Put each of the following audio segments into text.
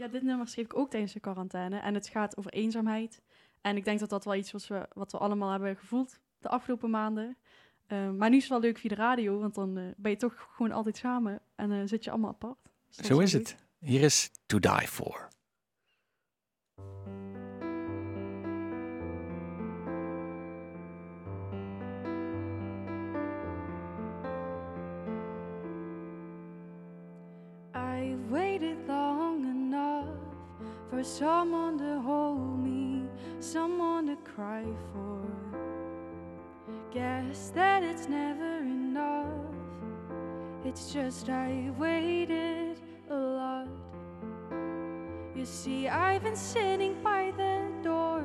Ja, dit nummer schreef ik ook tijdens de quarantaine. En het gaat over eenzaamheid. En ik denk dat dat wel iets was we, wat we allemaal hebben gevoeld de afgelopen maanden. Uh, maar nu is het wel leuk via de radio, want dan uh, ben je toch gewoon altijd samen en uh, zit je allemaal apart. Dus Zo is het. Hier is To Die For. For someone to hold me, someone to cry for. Guess that it's never enough. It's just I waited a lot. You see, I've been sitting by the door,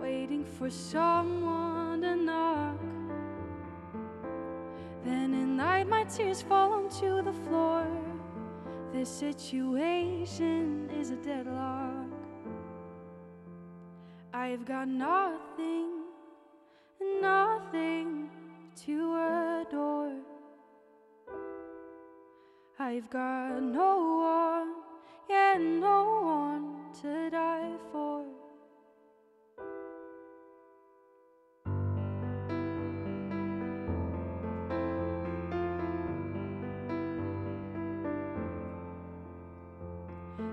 waiting for someone to knock. Then at night, my tears fall onto the floor. This situation is a deadlock. I've got nothing, nothing to adore. I've got no one, yeah, no one to die for.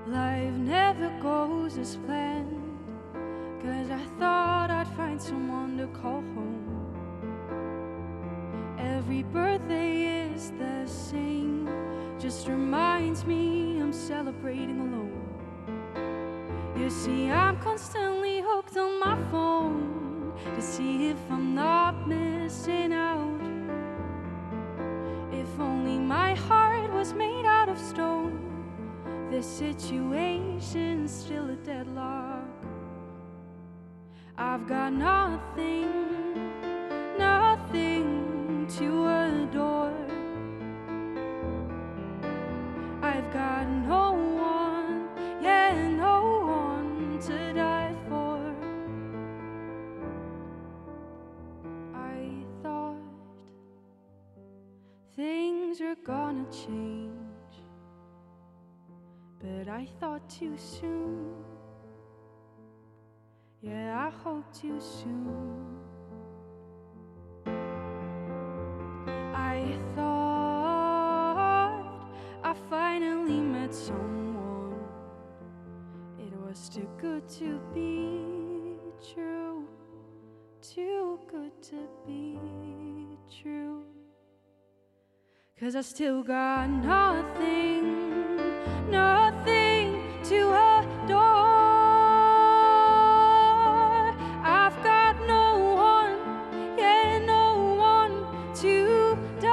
Life never goes as planned. Cause I thought I'd find someone to call home. Every birthday is the same. Just reminds me I'm celebrating alone. You see, I'm constantly hooked on my phone to see if I'm not missing out. If only my heart was made out of stone this situation's still a deadlock. I've got nothing, nothing to adore. I've got no one, yeah, no one to die for. I thought things are gonna change but I thought too soon. Yeah, I hope too soon. I thought I finally met someone. It was too good to be true, too good to be true. Cause I still got nothing, no Don't